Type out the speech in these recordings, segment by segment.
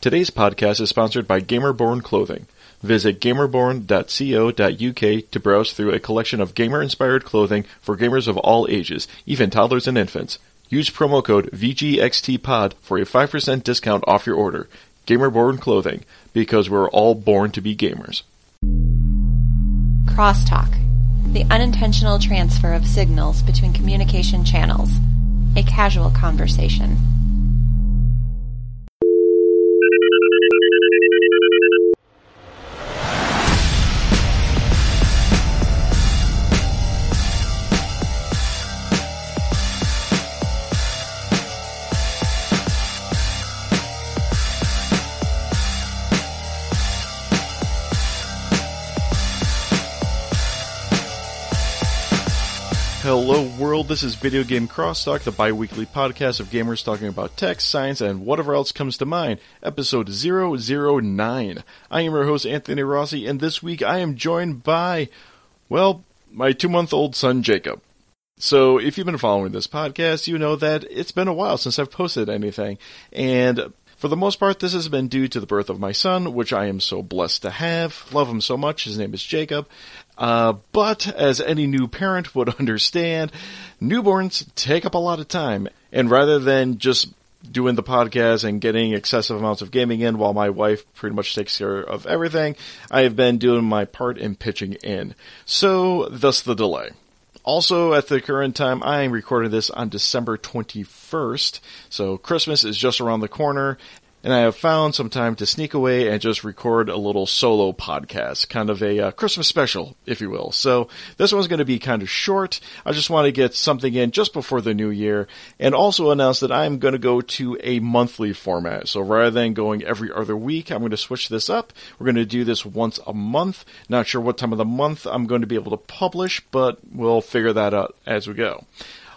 Today's podcast is sponsored by Gamerborn Clothing. Visit gamerborn.co.uk to browse through a collection of gamer inspired clothing for gamers of all ages, even toddlers and infants. Use promo code VGXTPOD for a 5% discount off your order. Gamerborn Clothing, because we're all born to be gamers. Crosstalk, the unintentional transfer of signals between communication channels, a casual conversation. Hello world, this is Video Game Crosstalk, the bi-weekly podcast of gamers talking about tech, science, and whatever else comes to mind. Episode 009. I am your host Anthony Rossi, and this week I am joined by, well, my two-month-old son Jacob. So if you've been following this podcast, you know that it's been a while since I've posted anything, and for the most part, this has been due to the birth of my son, which I am so blessed to have. Love him so much. His name is Jacob. Uh, but as any new parent would understand, newborns take up a lot of time. And rather than just doing the podcast and getting excessive amounts of gaming in while my wife pretty much takes care of everything, I have been doing my part in pitching in. So, thus the delay. Also, at the current time, I am recording this on December 21st, so Christmas is just around the corner, and I have found some time to sneak away and just record a little solo podcast, kind of a uh, Christmas special, if you will. So this one's going to be kind of short. I just want to get something in just before the new year, and also announce that I'm going to go to a monthly format. So rather than going every other week, I'm going to switch this up. We're going to do this once a month. Not sure what time of the month I'm going to be able to publish, but we'll figure that out as we go.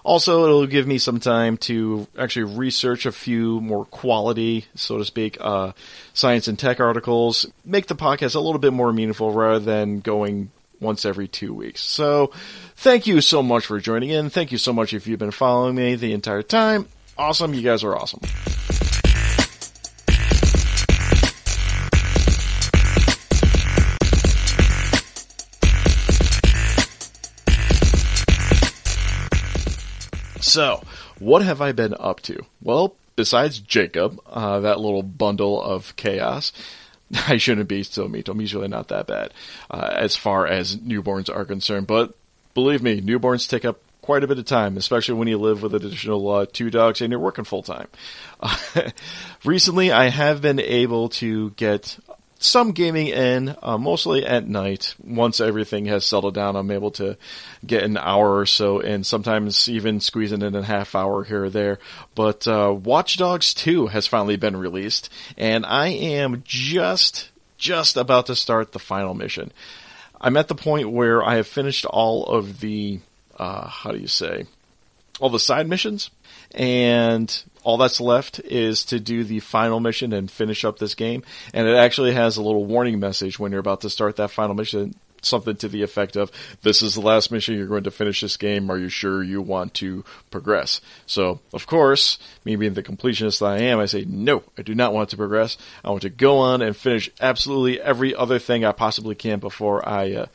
Also, it'll give me some time to actually research a few more quality, so to speak, uh, science and tech articles, make the podcast a little bit more meaningful rather than going once every two weeks. So, thank you so much for joining in. Thank you so much if you've been following me the entire time. Awesome. You guys are awesome. So, what have I been up to? Well, besides Jacob, uh, that little bundle of chaos, I shouldn't be so mean. I'm usually not that bad uh, as far as newborns are concerned. But believe me, newborns take up quite a bit of time, especially when you live with additional uh, two dogs and you're working full time. Uh, recently, I have been able to get some gaming in, uh, mostly at night. Once everything has settled down, I'm able to get an hour or so in, sometimes even squeezing in a half hour here or there. But uh, Watch Dogs 2 has finally been released, and I am just, just about to start the final mission. I'm at the point where I have finished all of the, uh, how do you say, all the side missions, and all that's left is to do the final mission and finish up this game. And it actually has a little warning message when you're about to start that final mission. Something to the effect of, this is the last mission, you're going to finish this game, are you sure you want to progress? So, of course, me being the completionist that I am, I say, no, I do not want to progress. I want to go on and finish absolutely every other thing I possibly can before I, uh,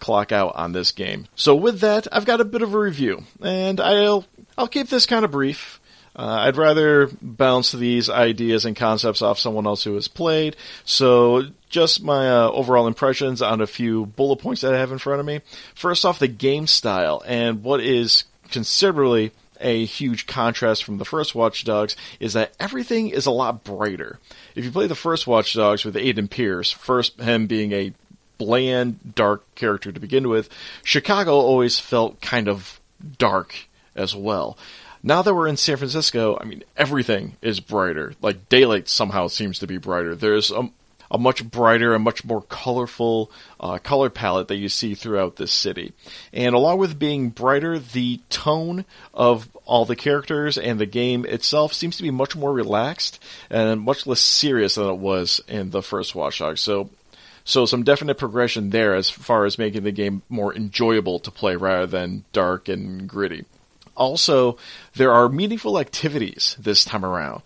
clock out on this game. So with that, I've got a bit of a review, and I'll I'll keep this kind of brief. Uh, I'd rather bounce these ideas and concepts off someone else who has played. So, just my uh, overall impressions on a few bullet points that I have in front of me. First off, the game style and what is considerably a huge contrast from the first Watch Dogs is that everything is a lot brighter. If you play the first Watch Dogs with Aiden Pearce, first him being a bland, dark character to begin with, Chicago always felt kind of dark as well. Now that we're in San Francisco, I mean, everything is brighter. Like, daylight somehow seems to be brighter. There's a, a much brighter and much more colorful uh, color palette that you see throughout this city. And along with being brighter, the tone of all the characters and the game itself seems to be much more relaxed and much less serious than it was in the first Watch Dogs. So so some definite progression there as far as making the game more enjoyable to play rather than dark and gritty. Also, there are meaningful activities this time around.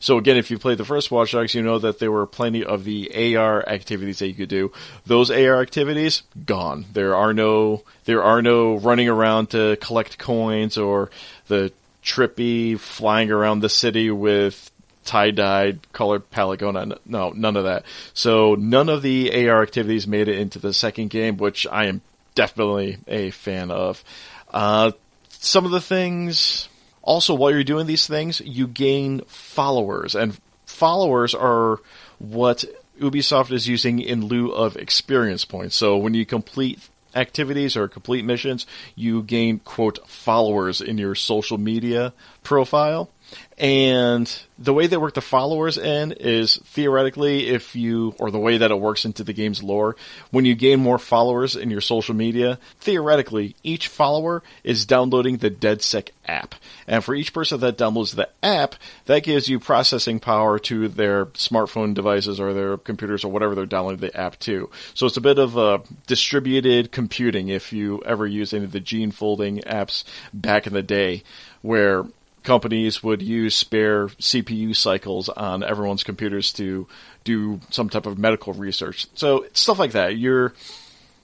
So again, if you played the first Watch Dogs, you know that there were plenty of the AR activities that you could do. Those AR activities gone. There are no there are no running around to collect coins or the trippy flying around the city with tie-dyed colored palagona. No, none of that. So none of the AR activities made it into the second game, which I am definitely a fan of. Uh, some of the things, also while you're doing these things, you gain followers, and followers are what Ubisoft is using in lieu of experience points. So when you complete activities or complete missions, you gain quote followers in your social media profile. And the way they work the followers in is theoretically, if you, or the way that it works into the game's lore, when you gain more followers in your social media, theoretically, each follower is downloading the DedSec app. And for each person that downloads the app, that gives you processing power to their smartphone devices or their computers or whatever they're downloading the app to. So it's a bit of a distributed computing if you ever use any of the gene folding apps back in the day where companies would use spare CPU cycles on everyone's computers to do some type of medical research. So stuff like that. You're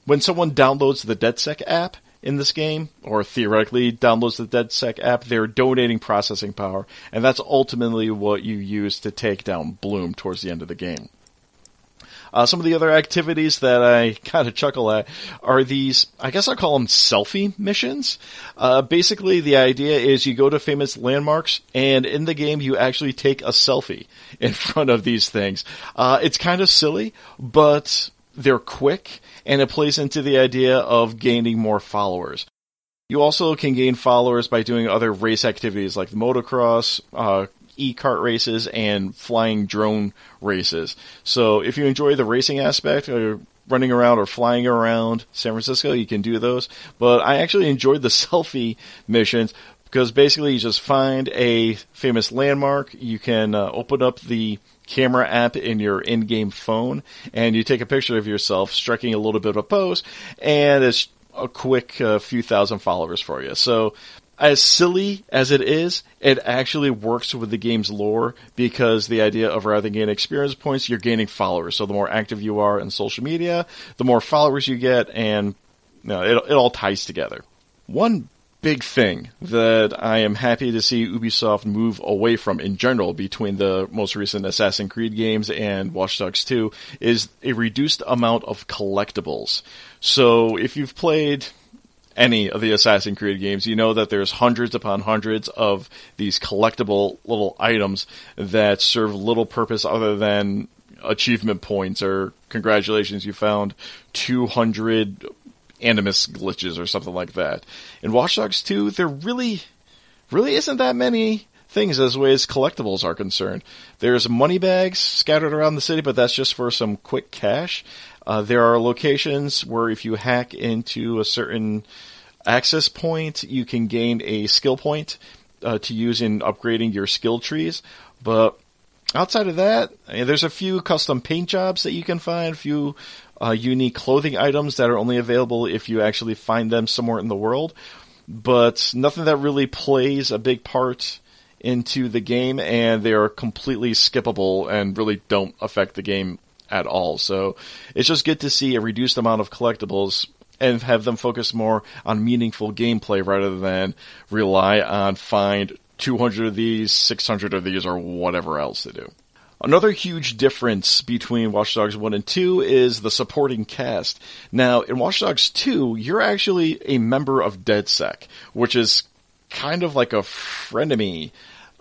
when someone downloads the DedSec app in this game, or theoretically downloads the DedSec app, they're donating processing power, and that's ultimately what you use to take down Blume towards the end of the game. Uh, some of the other activities that I kind of chuckle at are these, I guess I'll call them selfie missions. Uh, basically, the idea is you go to famous landmarks, and in the game, you actually take a selfie in front of these things. Uh, it's kind of silly, but they're quick, and it plays into the idea of gaining more followers. You also can gain followers by doing other race activities like the motocross, uh, e-kart races and flying drone races. So if you enjoy the racing aspect, or running around or flying around San Francisco, you can do those. But I actually enjoyed the selfie missions because basically you just find a famous landmark, you can uh, open up the camera app in your in-game phone, and you take a picture of yourself striking a little bit of a pose, and it's a quick uh, few thousand followers for you. So as silly as it is, it actually works with the game's lore because the idea of rather than gaining experience points, you're gaining followers. So the more active you are in social media, the more followers you get, and you know, it, it all ties together. One big thing that I am happy to see Ubisoft move away from in general between the most recent Assassin's Creed games and Watch Dogs 2 is a reduced amount of collectibles. So if you've played any of the Assassin's Creed games, you know that there's hundreds upon hundreds of these collectible little items that serve little purpose other than achievement points or congratulations, you found 200 Animus glitches or something like that. In Watch Dogs 2, there really, really isn't that many things as way as collectibles are concerned. There's money bags scattered around the city, but that's just for some quick cash. Uh, there are locations where if you hack into a certain access point, you can gain a skill point uh, to use in upgrading your skill trees. But outside of that, there's a few custom paint jobs that you can find, a few uh, unique clothing items that are only available if you actually find them somewhere in the world. But nothing that really plays a big part into the game, and they are completely skippable and really don't affect the game at all. So it's just good to see a reduced amount of collectibles and have them focus more on meaningful gameplay rather than rely on find 200 of these, 600 of these, or whatever else to do. Another huge difference between Watch Dogs 1 and 2 is the supporting cast. Now, in Watch Dogs 2, you're actually a member of DedSec, which is kind of like a frenemy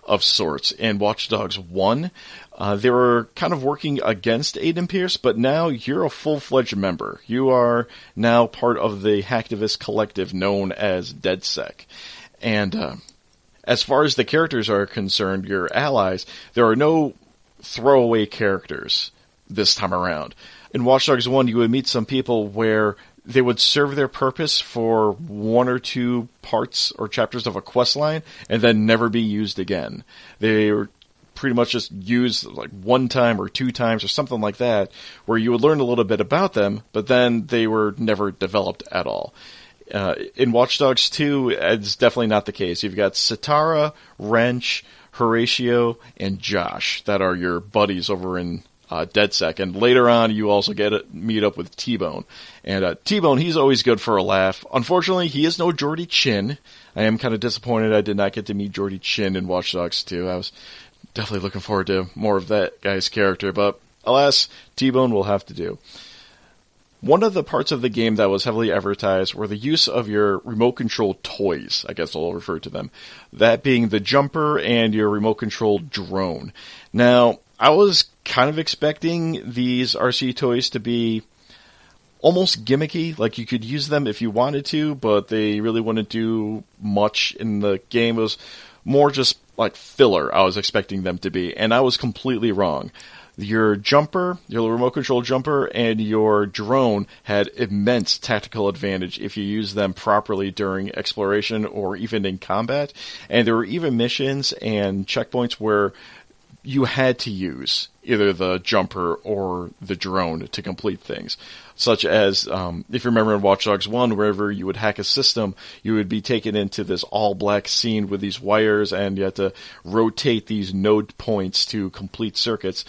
of sorts. In Watch Dogs 1, uh, they were kind of working against Aiden Pearce, but now you're a full-fledged member. You are now part of the hacktivist collective known as DedSec. And uh, as far as the characters are concerned, your allies, there are no throwaway characters this time around. In Watch Dogs 1, you would meet some people where they would serve their purpose for one or two parts or chapters of a quest line and then never be used again. They were pretty much just used like one time or two times or something like that, where you would learn a little bit about them, but then they were never developed at all. Uh, in Watch Dogs 2, it's definitely not the case. You've got Sitara, Wrench, Horatio, and Josh that are your buddies over in uh, DedSec. And later on, you also get to meet up with T-Bone. And uh, T-Bone, he's always good for a laugh. Unfortunately, he is no Jordi Chin. I am kind of disappointed I did not get to meet Jordi Chin in Watch Dogs 2. I was definitely looking forward to more of that guy's character, but alas, T-Bone will have to do. One of the parts of the game that was heavily advertised were the use of your remote control toys, I guess I'll refer to them. That being the jumper and your remote control drone. Now, I was kind of expecting these RC toys to be almost gimmicky, like you could use them if you wanted to, but they really wouldn't do much in the game. It was more just like filler I was expecting them to be, and I was completely wrong. Your jumper, your remote control jumper, and your drone had immense tactical advantage if you use them properly during exploration or even in combat. And there were even missions and checkpoints where you had to use either the jumper or the drone to complete things. Such as, um, if you remember in Watch Dogs 1, wherever you would hack a system, you would be taken into this all black scene with these wires and you had to rotate these node points to complete circuits.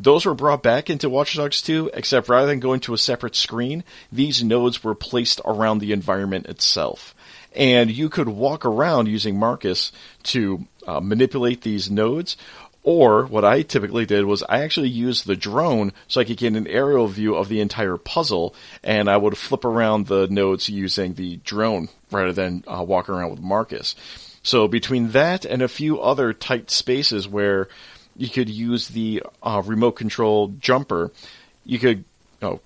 Those were brought back into Watch Dogs 2, except rather than going to a separate screen, these nodes were placed around the environment itself. And you could walk around using Marcus to uh, manipulate these nodes, or what I typically did was I actually used the drone so I could get an aerial view of the entire puzzle, and I would flip around the nodes using the drone rather than uh, walk around with Marcus. So between that and a few other tight spaces where you could use the uh, remote control jumper, you could know,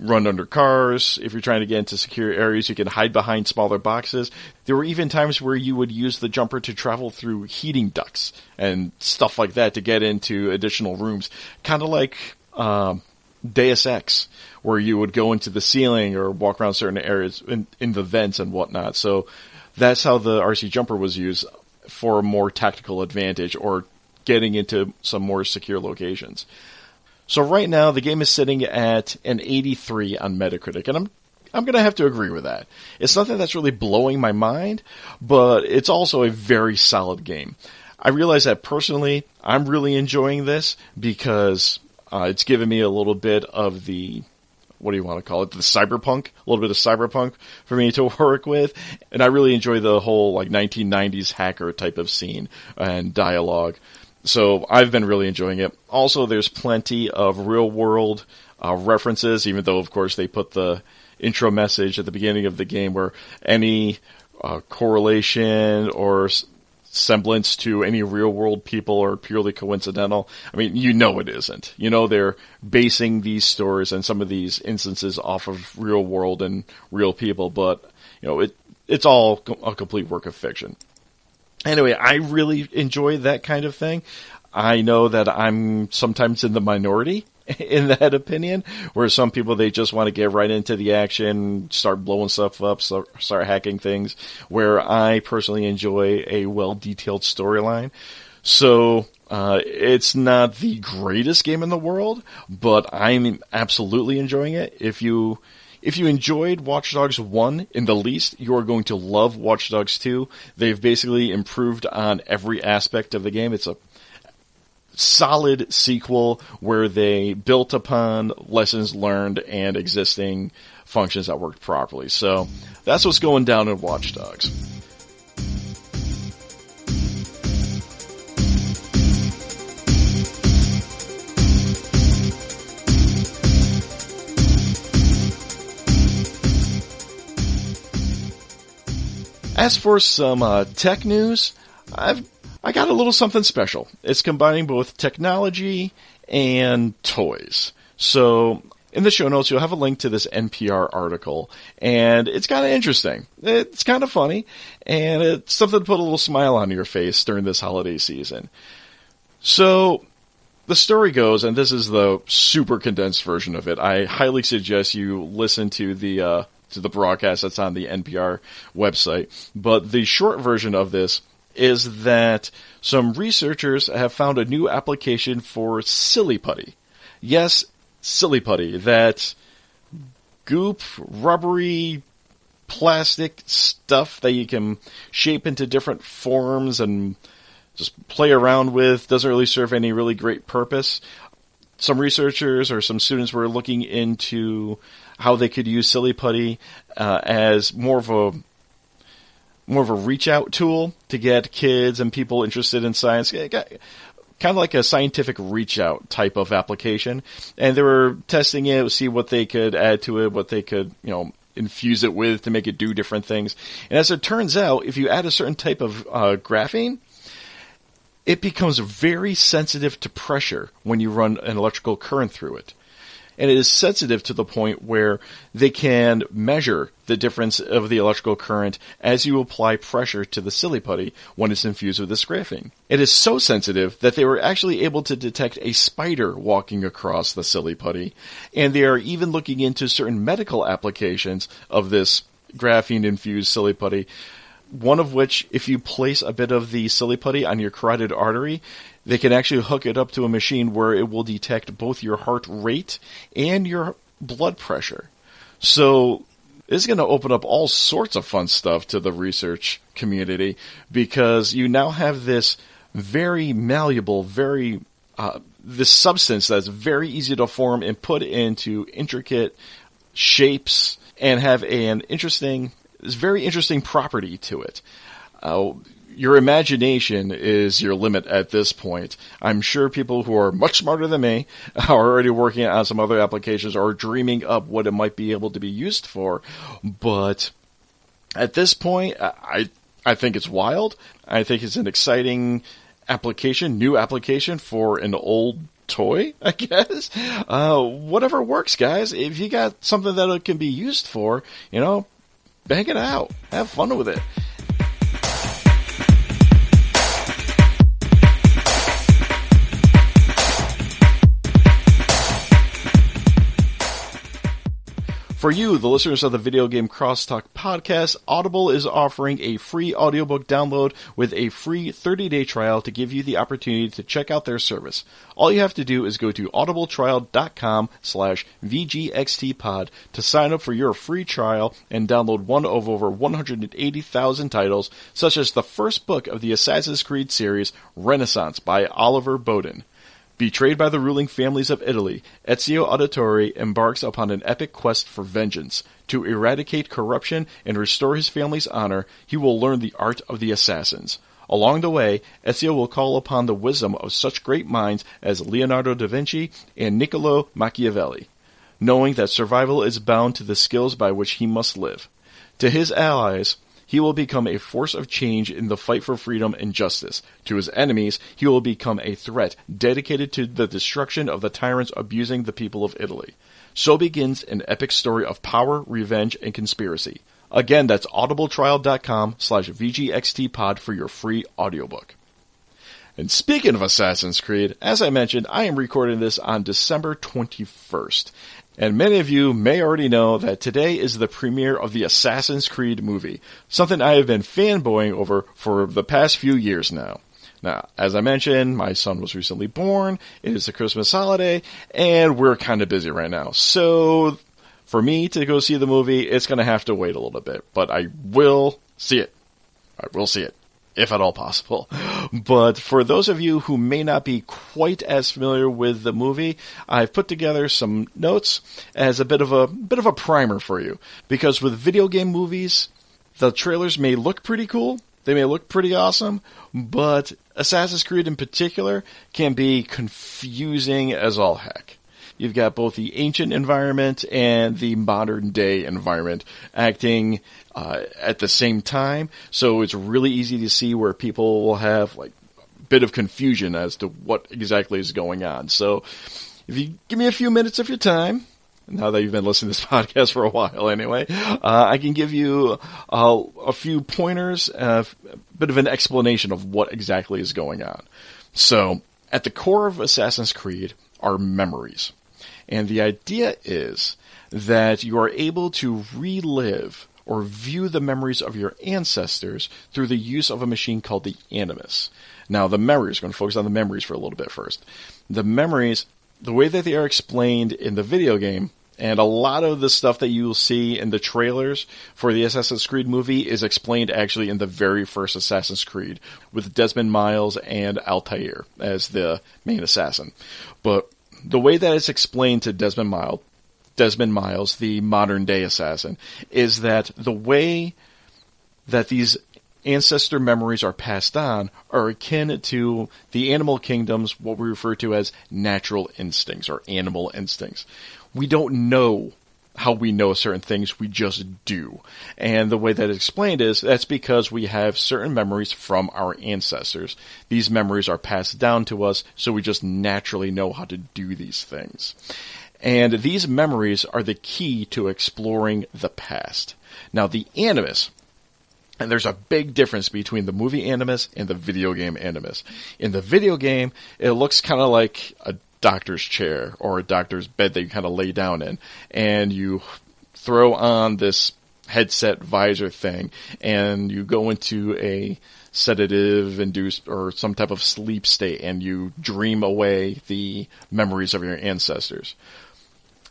run under cars. If you're trying to get into secure areas, you can hide behind smaller boxes. There were even times where you would use the jumper to travel through heating ducts and stuff like that to get into additional rooms. Kind of like um, Deus Ex, where you would go into the ceiling or walk around certain areas in, in the vents and whatnot. So that's how the RC jumper was used for more tactical advantage or getting into some more secure locations. So right now the game is sitting at an 83 on Metacritic, and I'm I'm gonna have to agree with that. It's nothing that's really blowing my mind, but it's also a very solid game. I realize that personally, I'm really enjoying this because uh, it's given me a little bit of the what do you want to call it? The cyberpunk, a little bit of cyberpunk for me to work with, and I really enjoy the whole like 1990s hacker type of scene and dialogue. So I've been really enjoying it. Also, there's plenty of real world uh, references, even though, of course, they put the intro message at the beginning of the game where any uh, correlation or semblance to any real world people are purely coincidental. I mean, you know it isn't. You know they're basing these stories and some of these instances off of real world and real people, but you know it it's all a complete work of fiction. Anyway, I really enjoy that kind of thing. I know that I'm sometimes in the minority in that opinion, where some people they just want to get right into the action, start blowing stuff up, start hacking things. Where I personally enjoy a well detailed storyline. So uh, it's not the greatest game in the world, but I'm absolutely enjoying it. If you if you enjoyed Watch Dogs 1 in the least, you are going to love Watch Dogs 2. They've basically improved on every aspect of the game. It's a solid sequel where they built upon lessons learned and existing functions that worked properly. So that's what's going down in Watch Dogs. As for some uh, tech news, I've I got a little something special. It's combining both technology and toys. So in the show notes, you'll have a link to this NPR article, and it's kind of interesting. It's kind of funny, and it's something to put a little smile on your face during this holiday season. So, the story goes, and this is the super condensed version of it. I highly suggest you listen to the uh, to the broadcast that's on the NPR website. But the short version of this is that some researchers have found a new application for silly putty. Yes, silly putty. That goop, rubbery, plastic stuff that you can shape into different forms and just play around with, doesn't really serve any really great purpose. Some researchers or some students were looking into how they could use Silly Putty uh, as more of a more of a reach out tool to get kids and people interested in science. Kind of like a scientific reach out type of application. And they were testing it, see what they could add to it, what they could, you know, infuse it with to make it do different things. And as it turns out, if you add a certain type of uh, graphene, it becomes very sensitive to pressure when you run an electrical current through it. And it is sensitive to the point where they can measure the difference of the electrical current as you apply pressure to the silly putty when it's infused with this graphene. It is so sensitive that they were actually able to detect a spider walking across the silly putty, and they are even looking into certain medical applications of this graphene infused silly putty one of which, if you place a bit of the silly putty on your carotid artery, they can actually hook it up to a machine where it will detect both your heart rate and your blood pressure. So this is going to open up all sorts of fun stuff to the research community because you now have this very malleable, very uh, this substance that's very easy to form and put into intricate shapes and have an interesting this very interesting property to it. Uh, your imagination is your limit at this point. I'm sure people who are much smarter than me are already working on some other applications or dreaming up what it might be able to be used for. But at this point, I I think it's wild. I think it's an exciting application, new application for an old toy, I guess. Uh, whatever works, guys. If you got something that it can be used for, you know, bang it out. Have fun with it. For you, the listeners of the Video Game Crosstalk podcast, Audible is offering a free audiobook download with a free 30-day trial to give you the opportunity to check out their service. All you have to do is go to audibletrial.com slash VGXTpod to sign up for your free trial and download one of over 180,000 titles, such as the first book of the Assassin's Creed series, Renaissance by Oliver Bowden. Betrayed by the ruling families of Italy, Ezio Auditore embarks upon an epic quest for vengeance. To eradicate corruption and restore his family's honor, he will learn the art of the assassins. Along the way, Ezio will call upon the wisdom of such great minds as Leonardo da Vinci and Niccolo Machiavelli, knowing that survival is bound to the skills by which he must live. To his allies, he will become a force of change in the fight for freedom and justice. To his enemies, he will become a threat dedicated to the destruction of the tyrants abusing the people of Italy. So begins an epic story of power, revenge, and conspiracy. Again, that's audibletrial.com slash VGXTpod for your free audiobook. And speaking of Assassin's Creed, as I mentioned, I am recording this on December 21st. And many of you may already know that today is the premiere of the Assassin's Creed movie, something I have been fanboying over for the past few years now. Now, as I mentioned, my son was recently born, it is the Christmas holiday, and we're kind of busy right now. So, for me to go see the movie, it's gonna have to wait a little bit, but I will see it. I will see it if at all possible. But for those of you who may not be quite as familiar with the movie, I've put together some notes as a bit of a bit of a primer for you. Because with video game movies, the trailers may look pretty cool, they may look pretty awesome, but Assassin's Creed in particular can be confusing as all heck. You've got both the ancient environment and the modern day environment acting uh, at the same time. So it's really easy to see where people will have like a bit of confusion as to what exactly is going on. So if you give me a few minutes of your time, now that you've been listening to this podcast for a while anyway, uh, I can give you uh, a few pointers, uh, a bit of an explanation of what exactly is going on. So, at the core of Assassin's Creed are memories. And the idea is that you are able to relive or view the memories of your ancestors through the use of a machine called the Animus. Now, the memories, we're going to focus on the memories for a little bit first. The memories, the way that they are explained in the video game, And a lot of the stuff that you will see in the trailers for the Assassin's Creed movie is explained actually in the very first Assassin's Creed with Desmond Miles and Altair as the main assassin. But the way that it's explained to Desmond Miles, Desmond Miles, the modern day assassin, is that the way that these ancestor memories are passed on are akin to the animal kingdom's what we refer to as natural instincts or animal instincts. We don't know how we know certain things, we just do. And the way that it's explained is that's because we have certain memories from our ancestors. These memories are passed down to us, so we just naturally know how to do these things. And these memories are the key to exploring the past. Now, the animus, and there's a big difference between the movie Animus and the video game Animus. In the video game, it looks kind of like a doctor's chair or a doctor's bed that you kind of lay down in, and you throw on this headset visor thing, and you go into a sedative induced or some type of sleep state, and you dream away the memories of your ancestors.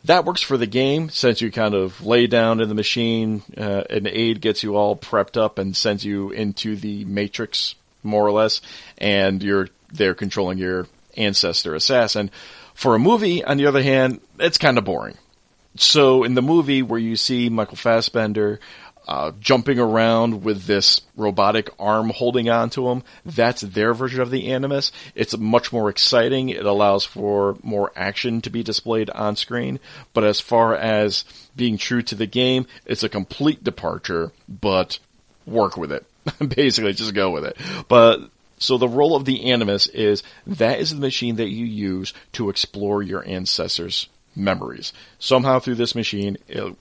That works for the game since you kind of lay down in the machine. Uh, an aid gets you all prepped up and sends you into the matrix, more or less, and you're there controlling your ancestor assassin. For a movie, on the other hand, it's kind of boring. So in the movie where you see Michael Fassbender uh, jumping around with this robotic arm holding on to him. That's their version of the Animus. It's much more exciting. It allows for more action to be displayed on screen. But as far as being true to the game, it's a complete departure, but work with it. Basically, just go with it. But so the role of the Animus is that is the machine that you use to explore your ancestors' memories. Somehow through this machine, it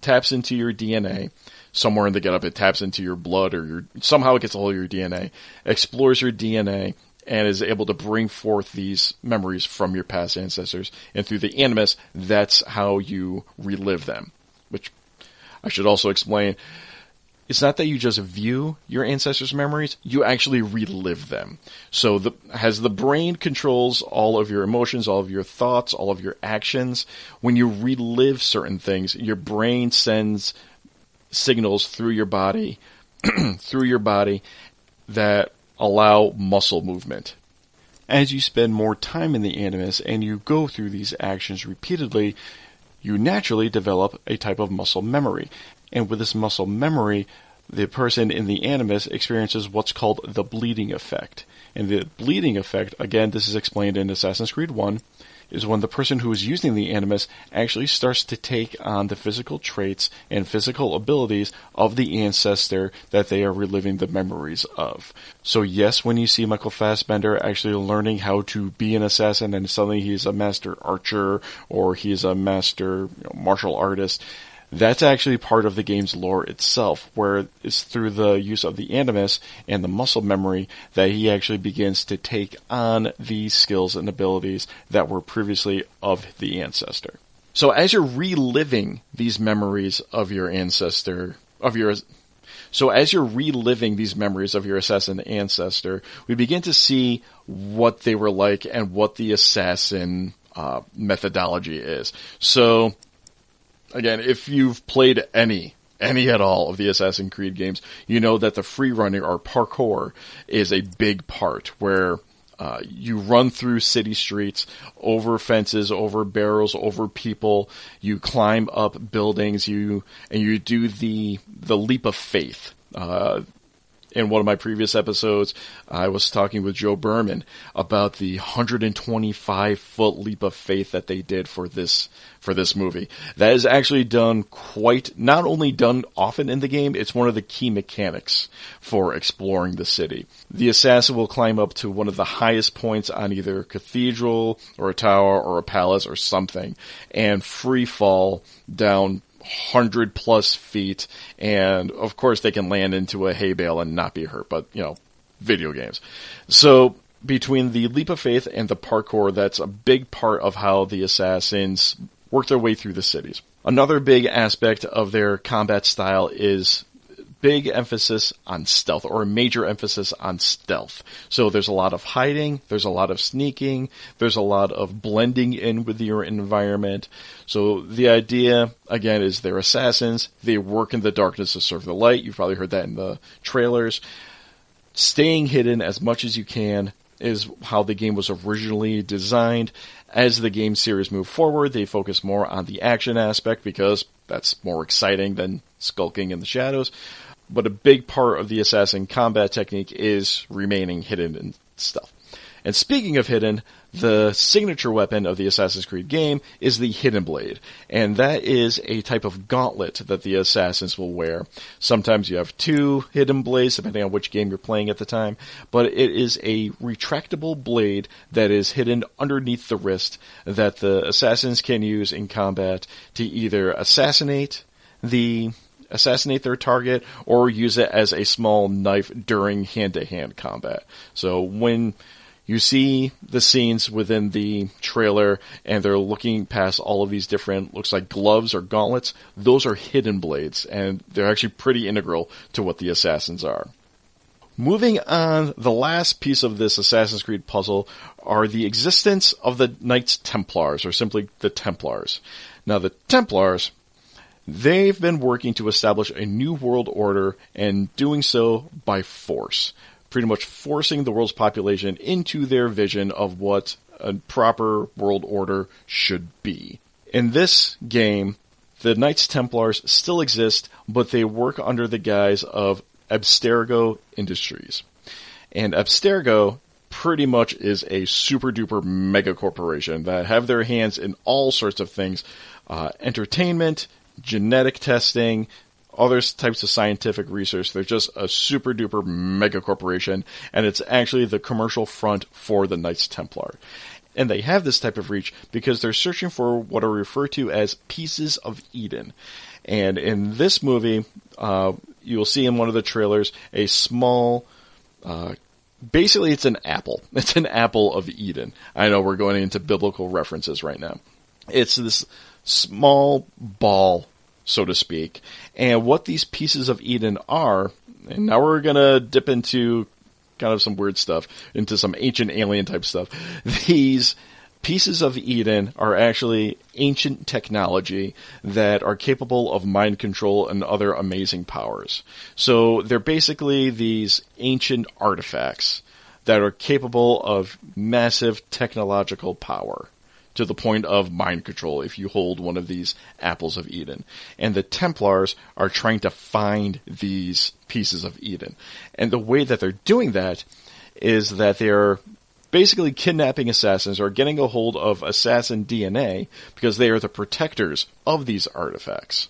taps into your DNA somewhere in the getup it taps into your blood or your somehow it gets a hold of your DNA, explores your DNA, and is able to bring forth these memories from your past ancestors. And through the animus, that's how you relive them. Which I should also explain. It's not that you just view your ancestors' memories, you actually relive them. So the, as the brain controls all of your emotions, all of your thoughts, all of your actions, when you relive certain things, your brain sends signals through your body, through your body that allow muscle movement. As you spend more time in the animus and you go through these actions repeatedly, you naturally develop a type of muscle memory. And with this muscle memory, the person in the animus experiences what's called the bleeding effect. And the bleeding effect, again, this is explained in Assassin's Creed 1, is when the person who is using the animus actually starts to take on the physical traits and physical abilities of the ancestor that they are reliving the memories of. So yes, when you see Michael Fassbender actually learning how to be an assassin and suddenly he's a master archer or he's a master you know, martial artist, that's actually part of the game's lore itself, where it's through the use of the animus and the muscle memory that he actually begins to take on these skills and abilities that were previously of the ancestor. So as you're reliving these memories of your ancestor, of your so as you're reliving these memories of your assassin ancestor, we begin to see what they were like and what the assassin uh, methodology is. So again, if you've played any any at all of the Assassin's Creed games, you know that the free running or parkour is a big part where uh, you run through city streets, over fences, over barrels, over people. You climb up buildings. You and you do the the leap of faith. Uh, in one of my previous episodes, I was talking with Joe Berman about the 125 foot leap of faith that they did for this for this movie. That is actually done quite not only done often in the game, it's one of the key mechanics for exploring the city. The assassin will climb up to one of the highest points on either a cathedral or a tower or a palace or something and free fall down hundred plus feet, and of course they can land into a hay bale and not be hurt. But you know, video games. So between the leap of faith and the parkour, that's a big part of how the assassins work their way through the cities. Another big aspect of their combat style is big emphasis on stealth or a major emphasis on stealth. So there's a lot of hiding, there's a lot of sneaking, there's a lot of blending in with your environment. So the idea, again, is they're assassins. They work in the darkness to serve the light. You've probably heard that in the trailers. Staying hidden as much as you can is how the game was originally designed. As the game series moved forward, they focus more on the action aspect because that's more exciting than skulking in the shadows. But a big part of the assassin combat technique is remaining hidden and stuff. And speaking of hidden, the signature weapon of the Assassin's Creed game is the Hidden Blade, and that is a type of gauntlet that the assassins will wear. Sometimes you have two hidden blades, depending on which game you're playing at the time, but it is a retractable blade that is hidden underneath the wrist that the assassins can use in combat to either assassinate the assassinate their target or use it as a small knife during hand-to-hand combat. So when you see the scenes within the trailer and they're looking past all of these different looks like gloves or gauntlets those are hidden blades and they're actually pretty integral to what the assassins are moving on the last piece of this assassin's creed puzzle are the existence of the knights templars or simply the templars now the templars they've been working to establish a new world order and doing so by force pretty much forcing the world's population into their vision of what a proper world order should be. In this game, the Knights Templars still exist, but they work under the guise of Abstergo Industries. And Abstergo pretty much is a super duper mega corporation that have their hands in all sorts of things uh, entertainment, genetic testing, other types of scientific research. They're just a super duper mega corporation, and it's actually the commercial front for the Knights Templar. And they have this type of reach because they're searching for what are referred to as pieces of Eden. And in this movie, uh, you'll see in one of the trailers a small, uh, basically it's an apple. It's an apple of Eden. I know we're going into biblical references right now. It's this small ball so to speak. And what these pieces of Eden are, and now we're gonna dip into kind of some weird stuff, into some ancient alien type stuff. These pieces of Eden are actually ancient technology that are capable of mind control and other amazing powers. So they're basically these ancient artifacts that are capable of massive technological power to the point of mind control if you hold one of these apples of Eden. And the Templars are trying to find these pieces of Eden. And the way that they're doing that is that they're basically kidnapping assassins or getting a hold of assassin DNA because they are the protectors of these artifacts.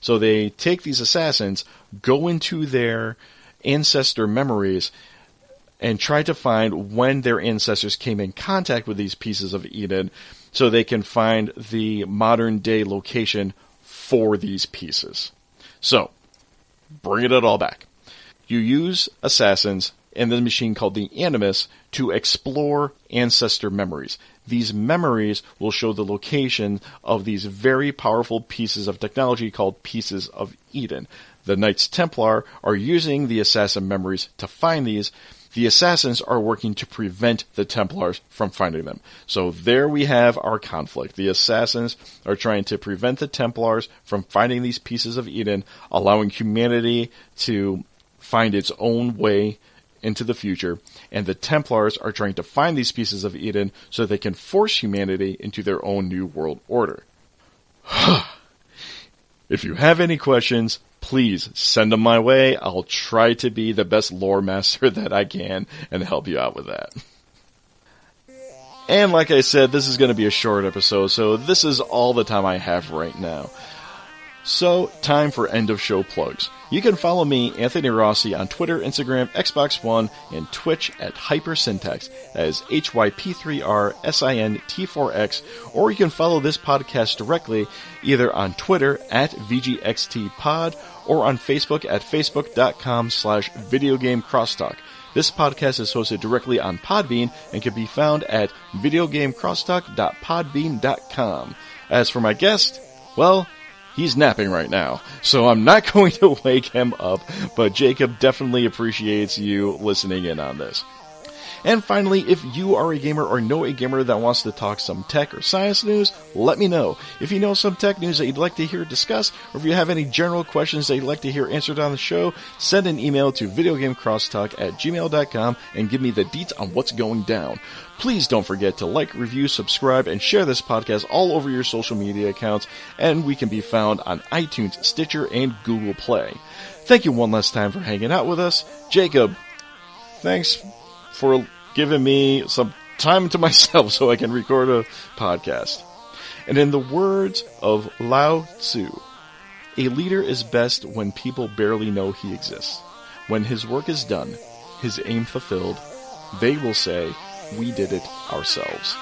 So they take these assassins, go into their ancestor memories, and try to find when their ancestors came in contact with these pieces of Eden so they can find the modern day location for these pieces. So, bring it all back. You use assassins and the machine called the Animus to explore ancestor memories. These memories will show the location of these very powerful pieces of technology called pieces of Eden. The Knights Templar are using the assassin memories to find these, the assassins are working to prevent the Templars from finding them. So there we have our conflict. The assassins are trying to prevent the Templars from finding these pieces of Eden, allowing humanity to find its own way into the future, and the Templars are trying to find these pieces of Eden so they can force humanity into their own new world order. if you have any questions, please send them my way. I'll try to be the best lore master that I can and help you out with that. And like I said, this is going to be a short episode, so this is all the time I have right now. So, time for end of show plugs. You can follow me, Anthony Rossi, on Twitter, Instagram, Xbox One, and Twitch at Hypersyntax as HYP3RSINT4X, or you can follow this podcast directly either on Twitter at VGXTPod or on Facebook at facebook.com slash videogamecrosstalk. This podcast is hosted directly on Podbean and can be found at videogamecrosstalk.podbean.com. As for my guest, well, He's napping right now, so I'm not going to wake him up, but Jacob definitely appreciates you listening in on this. And finally, if you are a gamer or know a gamer that wants to talk some tech or science news, let me know. If you know some tech news that you'd like to hear discussed, or if you have any general questions that you'd like to hear answered on the show, send an email to videogamecrosstalk at gmail.com and give me the deets on what's going down. Please don't forget to like, review, subscribe, and share this podcast all over your social media accounts, and we can be found on iTunes, Stitcher, and Google Play. Thank you one last time for hanging out with us. Jacob, thanks for giving me some time to myself so I can record a podcast. And in the words of Lao Tzu, a leader is best when people barely know he exists. When his work is done, his aim fulfilled, they will say, we did it ourselves.